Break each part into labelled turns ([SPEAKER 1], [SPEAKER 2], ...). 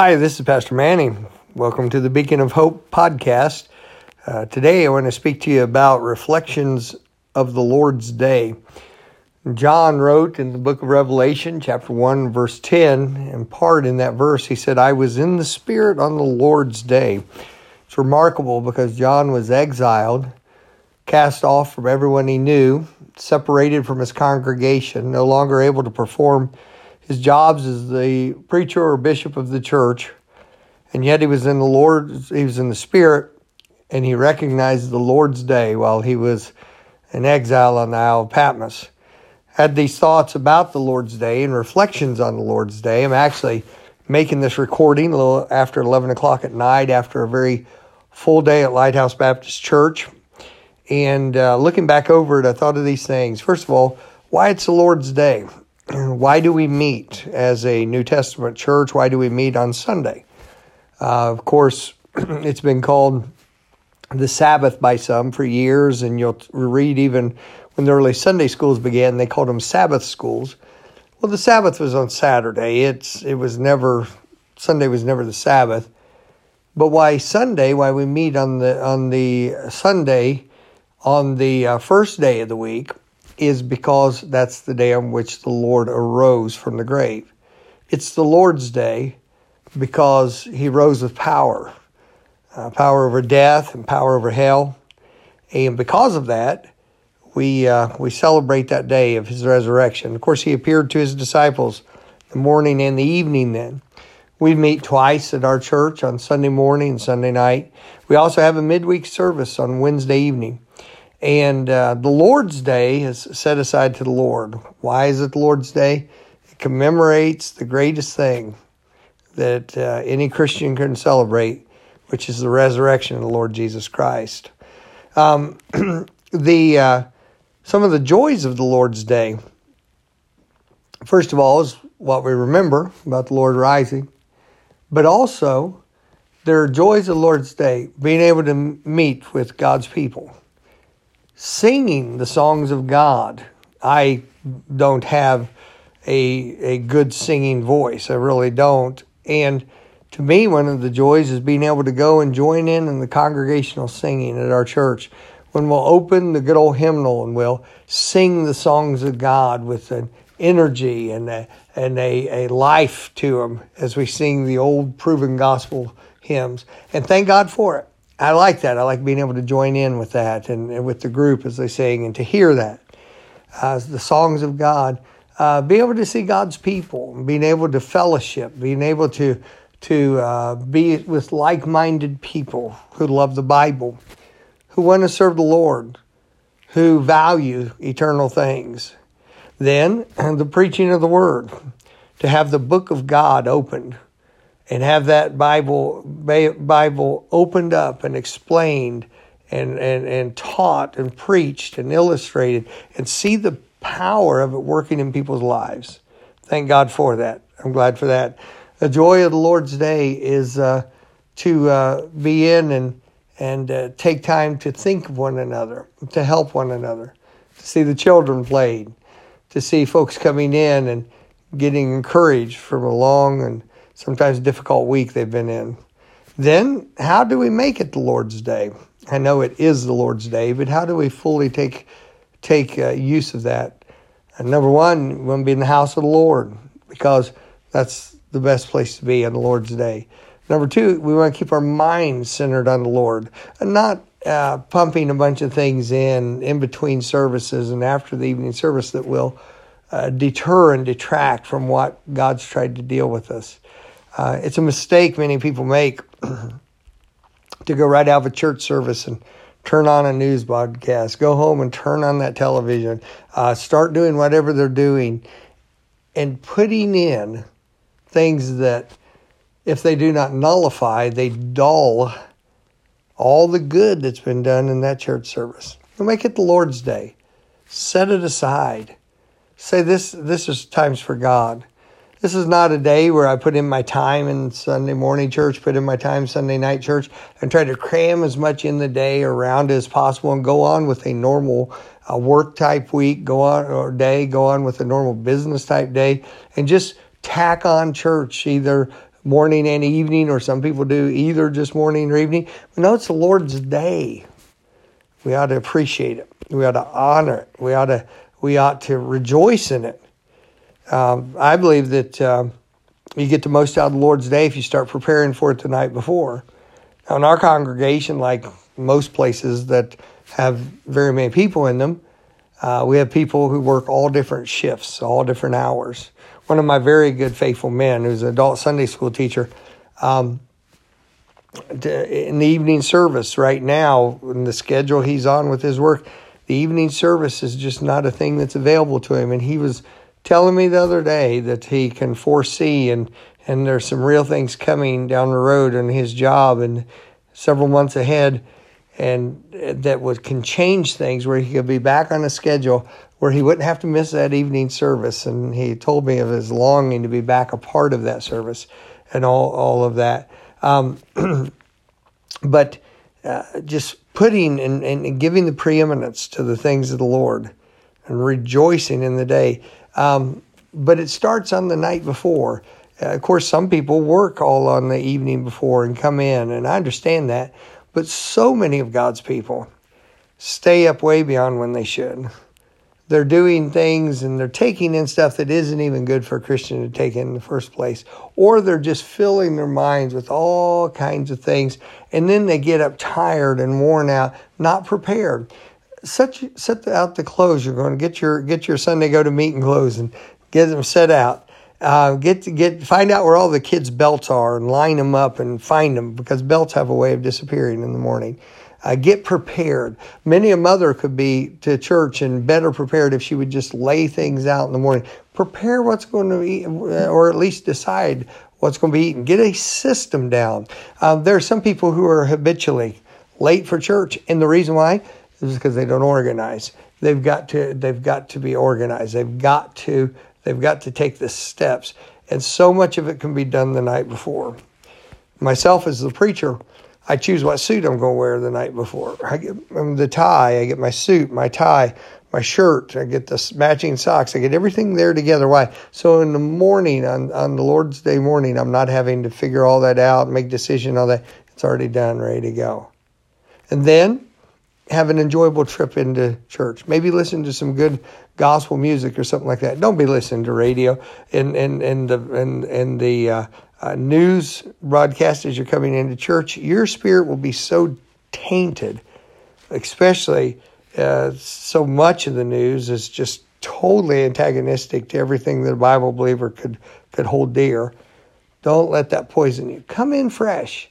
[SPEAKER 1] Hi, this is Pastor Manning. Welcome to the Beacon of Hope podcast. Uh, today, I want to speak to you about reflections of the Lord's Day. John wrote in the book of Revelation, chapter 1, verse 10, in part in that verse, he said, I was in the Spirit on the Lord's Day. It's remarkable because John was exiled, cast off from everyone he knew, separated from his congregation, no longer able to perform his jobs as the preacher or bishop of the church, and yet he was in the Lord, he was in the Spirit, and he recognized the Lord's day while he was in exile on the Isle of Patmos. Had these thoughts about the Lord's day and reflections on the Lord's day. I'm actually making this recording a little after 11 o'clock at night after a very full day at Lighthouse Baptist Church. And uh, looking back over it, I thought of these things. First of all, why it's the Lord's day why do we meet as a New Testament church? Why do we meet on Sunday? Uh, of course, it's been called the Sabbath by some for years, and you'll read even when the early Sunday schools began, they called them Sabbath schools. Well, the Sabbath was on Saturday. It's it was never Sunday was never the Sabbath. But why Sunday? Why we meet on the on the Sunday on the uh, first day of the week? Is because that's the day on which the Lord arose from the grave. It's the Lord's day because he rose with power uh, power over death and power over hell. And because of that, we, uh, we celebrate that day of his resurrection. Of course, he appeared to his disciples the morning and the evening then. We meet twice at our church on Sunday morning and Sunday night. We also have a midweek service on Wednesday evening. And uh, the Lord's Day is set aside to the Lord. Why is it the Lord's Day? It commemorates the greatest thing that uh, any Christian can celebrate, which is the resurrection of the Lord Jesus Christ. Um, the uh, some of the joys of the Lord's Day. First of all, is what we remember about the Lord rising, but also there are joys of the Lord's Day, being able to meet with God's people singing the songs of God. I don't have a, a good singing voice. I really don't. And to me, one of the joys is being able to go and join in in the congregational singing at our church. When we'll open the good old hymnal and we'll sing the songs of God with an energy and a, and a, a life to them as we sing the old proven gospel hymns. And thank God for it. I like that. I like being able to join in with that and, and with the group as they sing and to hear that. Uh, the songs of God, uh, be able to see God's people, being able to fellowship, being able to to uh, be with like-minded people who love the Bible, who want to serve the Lord, who value eternal things. Then the preaching of the Word, to have the book of God opened and have that Bible Bible opened up and explained and, and, and taught and preached and illustrated and see the power of it working in people's lives. Thank God for that. I'm glad for that. The joy of the Lord's Day is uh, to uh, be in and and uh, take time to think of one another, to help one another, to see the children played, to see folks coming in and getting encouraged from a long and sometimes difficult week they've been in. Then, how do we make it the Lord's Day? I know it is the Lord's Day, but how do we fully take take uh, use of that? And number one, we want to be in the house of the Lord because that's the best place to be on the Lord's Day. Number two, we want to keep our minds centered on the Lord and not uh, pumping a bunch of things in in between services and after the evening service that will uh, deter and detract from what God's tried to deal with us. Uh, it's a mistake many people make to go right out of a church service and turn on a news broadcast, go home and turn on that television, uh, start doing whatever they're doing, and putting in things that, if they do not nullify, they dull all the good that's been done in that church service. make it the Lord's Day. Set it aside. Say this. This is times for God. This is not a day where I put in my time in Sunday morning church, put in my time Sunday night church, and try to cram as much in the day around as possible and go on with a normal uh, work type week, go on or day, go on with a normal business type day, and just tack on church either morning and evening, or some people do either just morning or evening. But no, it's the Lord's day. We ought to appreciate it. We ought to honor it. We ought to we ought to rejoice in it. Um, I believe that um, you get the most out of the Lord's day if you start preparing for it the night before. Now, in our congregation, like most places that have very many people in them, uh, we have people who work all different shifts, all different hours. One of my very good, faithful men, who's an adult Sunday school teacher, um, in the evening service right now, in the schedule he's on with his work, the evening service is just not a thing that's available to him. And he was telling me the other day that he can foresee and and there's some real things coming down the road in his job and several months ahead and that would can change things where he could be back on a schedule where he wouldn't have to miss that evening service and he told me of his longing to be back a part of that service and all all of that um, but uh, just putting and, and giving the preeminence to the things of the Lord and rejoicing in the day. Um, but it starts on the night before. Uh, of course, some people work all on the evening before and come in, and I understand that. But so many of God's people stay up way beyond when they should. They're doing things and they're taking in stuff that isn't even good for a Christian to take in the first place. Or they're just filling their minds with all kinds of things. And then they get up tired and worn out, not prepared. Set, set out the clothes you're going to get your get your Sunday go to meeting clothes and get them set out. Uh, get to get find out where all the kids' belts are and line them up and find them because belts have a way of disappearing in the morning. Uh, get prepared. Many a mother could be to church and better prepared if she would just lay things out in the morning. Prepare what's going to eat, or at least decide what's going to be eaten. Get a system down. Uh, there are some people who are habitually late for church, and the reason why is because they don't organize. They've got to. They've got to be organized. They've got to They've got to take the steps. And so much of it can be done the night before. Myself, as the preacher, I choose what suit I'm going to wear the night before. I get um, the tie, I get my suit, my tie, my shirt, I get the matching socks, I get everything there together. Why? So in the morning, on, on the Lord's Day morning, I'm not having to figure all that out, make decision, all that. It's already done, ready to go. And then have an enjoyable trip into church. Maybe listen to some good gospel music or something like that. Don't be listening to radio and and and the and and the uh, uh, news broadcast as you're coming into church. Your spirit will be so tainted, especially uh, so much of the news is just totally antagonistic to everything that a Bible believer could could hold dear. Don't let that poison you. Come in fresh.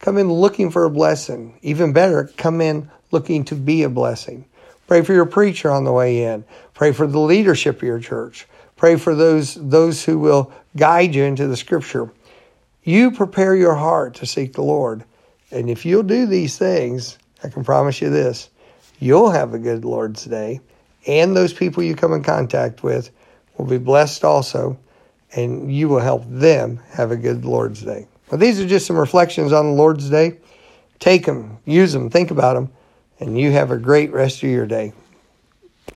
[SPEAKER 1] Come in looking for a blessing. Even better, come in looking to be a blessing. Pray for your preacher on the way in. Pray for the leadership of your church. Pray for those, those who will guide you into the scripture. You prepare your heart to seek the Lord. And if you'll do these things, I can promise you this you'll have a good Lord's day. And those people you come in contact with will be blessed also. And you will help them have a good Lord's day. Well, these are just some reflections on the Lord's day. Take them, use them, think about them and you have a great rest of your day.